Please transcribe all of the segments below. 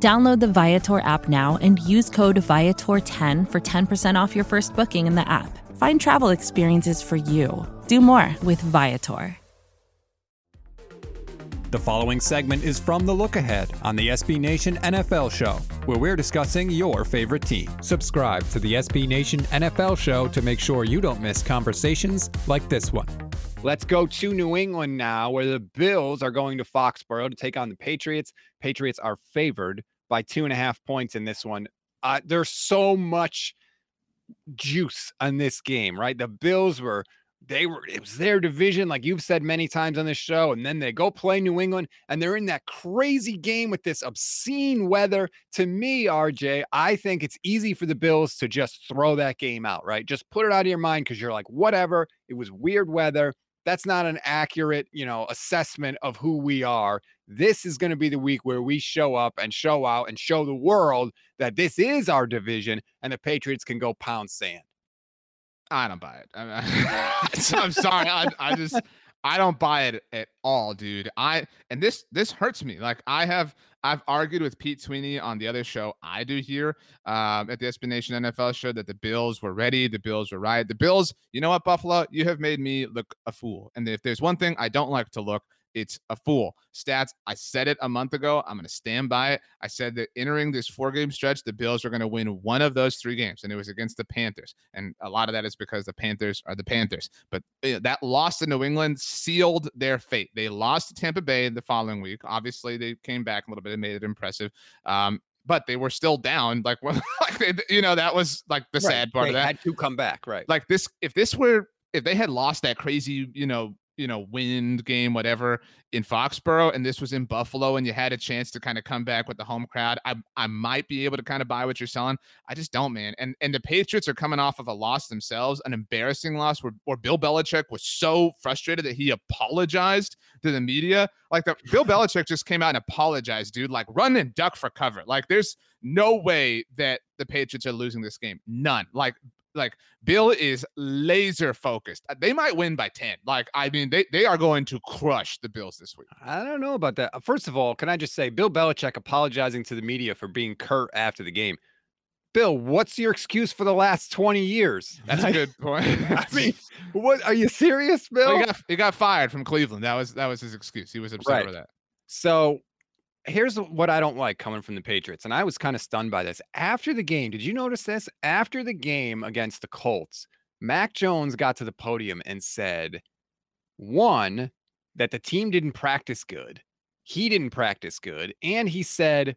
Download the Viator app now and use code Viator10 for 10% off your first booking in the app. Find travel experiences for you. Do more with Viator. The following segment is from The Look Ahead on the SB Nation NFL Show, where we're discussing your favorite team. Subscribe to the SB Nation NFL Show to make sure you don't miss conversations like this one. Let's go to New England now, where the Bills are going to Foxborough to take on the Patriots. Patriots are favored by two and a half points in this one. Uh, there's so much juice on this game, right? The Bills were they were it was their division like you've said many times on this show and then they go play New England and they're in that crazy game with this obscene weather to me RJ I think it's easy for the Bills to just throw that game out right just put it out of your mind cuz you're like whatever it was weird weather that's not an accurate you know assessment of who we are this is going to be the week where we show up and show out and show the world that this is our division and the Patriots can go pound sand I don't buy it. I am sorry. I, I just I don't buy it at all, dude. I and this this hurts me. Like I have I've argued with Pete Sweeney on the other show I do here um, at the SB Nation NFL show that the Bills were ready, the Bills were right. The Bills, you know what, Buffalo, you have made me look a fool. And if there's one thing I don't like to look, it's a fool. Stats, I said it a month ago. I'm going to stand by it. I said that entering this four game stretch, the Bills are going to win one of those three games, and it was against the Panthers. And a lot of that is because the Panthers are the Panthers. But uh, that loss to New England sealed their fate. They lost to Tampa Bay the following week. Obviously, they came back a little bit and made it impressive. Um, but they were still down. Like, like they, you know, that was like the right. sad part they of that. They had to come back, right? Like this, if this were if they had lost that crazy, you know, you know, wind game, whatever, in Foxborough, and this was in Buffalo, and you had a chance to kind of come back with the home crowd, I I might be able to kind of buy what you're selling. I just don't, man. And and the Patriots are coming off of a loss themselves, an embarrassing loss where, where Bill Belichick was so frustrated that he apologized to the media. Like the Bill Belichick just came out and apologized, dude. Like run and duck for cover. Like there's no way that the Patriots are losing this game. None. Like like Bill is laser focused. Uh, they might win by 10. Like, I mean, they, they are going to crush the Bills this week. I don't know about that. Uh, first of all, can I just say Bill Belichick apologizing to the media for being curt after the game? Bill, what's your excuse for the last 20 years? That's a good point. I mean, what are you serious, Bill? Well, he, got, he got fired from Cleveland. That was that was his excuse. He was upset right. over that. So here's what I don't like coming from the Patriots, and I was kind of stunned by this. After the game, did you notice this? After the game against the Colts, Mac Jones got to the podium and said, one, that the team didn't practice good. He didn't practice good. And he said,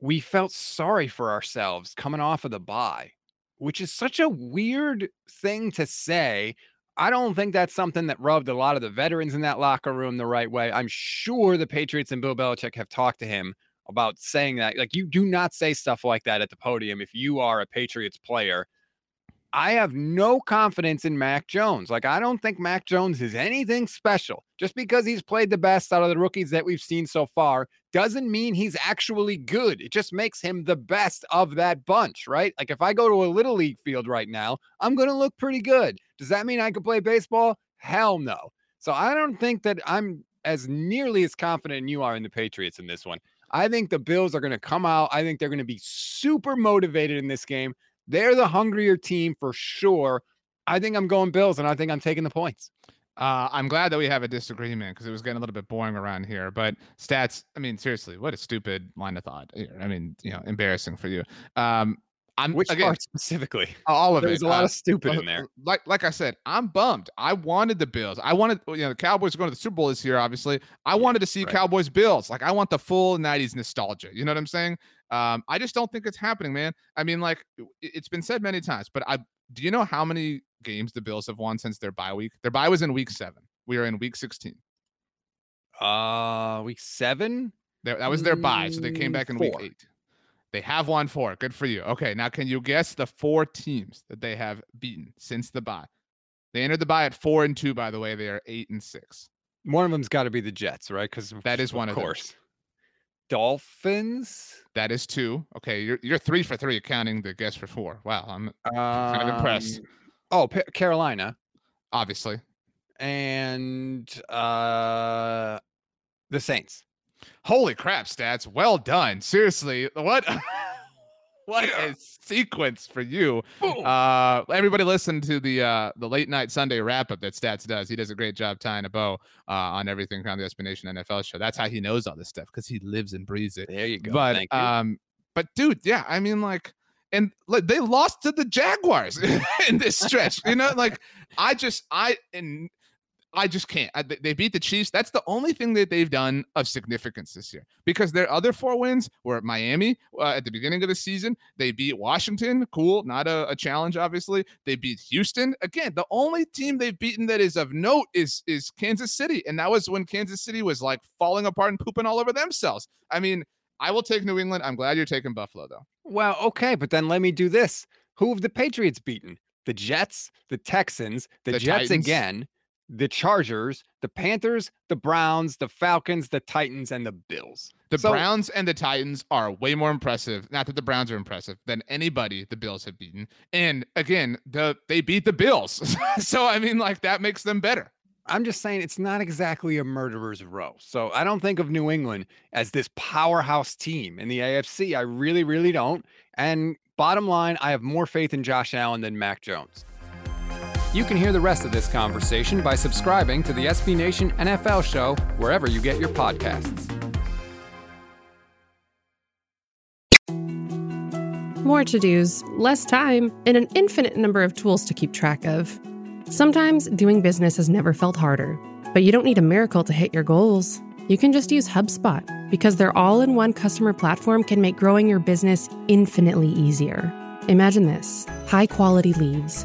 we felt sorry for ourselves coming off of the bye, which is such a weird thing to say I don't think that's something that rubbed a lot of the veterans in that locker room the right way. I'm sure the Patriots and Bill Belichick have talked to him about saying that. Like, you do not say stuff like that at the podium if you are a Patriots player. I have no confidence in Mac Jones. Like, I don't think Mac Jones is anything special. Just because he's played the best out of the rookies that we've seen so far doesn't mean he's actually good. It just makes him the best of that bunch, right? Like, if I go to a little league field right now, I'm going to look pretty good. Does that mean I can play baseball? Hell no. So I don't think that I'm as nearly as confident you are in the Patriots in this one. I think the Bills are going to come out. I think they're going to be super motivated in this game. They're the hungrier team for sure. I think I'm going Bills, and I think I'm taking the points. Uh, I'm glad that we have a disagreement because it was getting a little bit boring around here. But stats, I mean, seriously, what a stupid line of thought. I mean, you know, embarrassing for you. Um, I'm which again, part specifically? All of it. There's a lot uh, of stupid in there. Like like I said, I'm bummed. I wanted the Bills. I wanted you know the Cowboys are going to the Super Bowl this year. Obviously, I wanted to see right. Cowboys Bills. Like I want the full '90s nostalgia. You know what I'm saying? Um, I just don't think it's happening, man. I mean, like it's been said many times, but I do you know how many games the Bills have won since their bye week? Their bye was in week seven. We are in week 16. Uh, week seven. That, that was their bye, so they came back in Four. week eight. They have won four. Good for you. Okay, now can you guess the four teams that they have beaten since the bye? They entered the bye at four and two. By the way, they are eight and six. One of them's got to be the Jets, right? Because That is one of of them. course. Dolphins. That is two. Okay, you're you're three for three, counting the guess for four. Wow, I'm kind of impressed. Um, Oh, Pa- Carolina obviously and uh the Saints. Holy crap, stats. Well done. Seriously, what what a sequence for you. Uh everybody listen to the uh the late night Sunday wrap up that Stats does. He does a great job tying a bow uh on everything around the SB Nation NFL show. That's how he knows all this stuff because he lives and breathes it. there you go. But Thank you. um but dude, yeah, I mean like and like they lost to the Jaguars in this stretch. You know, like I just I and I just can't. I, they- beat the Chiefs. That's the only thing that they've done of significance this year. Because their other four wins were at Miami uh, at the beginning of the season. They beat Washington. Cool, not a, a challenge, obviously. They beat Houston. Again, the only team they've beaten that is of note is is Kansas City, and that was when Kansas City was like falling apart and pooping all over themselves. I mean, I will take New England. I'm glad you're taking Buffalo though. well, okay, but then let me do this. Who have the Patriots beaten? The Jets, the Texans, the, The Jets Titans. again, the Chargers, the Panthers, the Browns, the Falcons, the Titans, and the Bills. The So- Browns and the Titans are way more impressive. Not that the Browns are impressive than anybody the Bills have beaten. And again, the they beat the Bills. so I mean, like that makes them better. I'm just saying it's not exactly a murderer's row. So I don't think of New England as this powerhouse team in the AFC. I really, really don't. And bottom line, I have more faith in Josh Allen than Mac Jones. You can hear the rest of this conversation by subscribing to the SB Nation NFL show wherever you get your podcasts. More to dos, less time, and an infinite number of tools to keep track of. Sometimes doing business has never felt harder, but you don't need a miracle to hit your goals. You can just use HubSpot because their all in one customer platform can make growing your business infinitely easier. Imagine this high quality leads,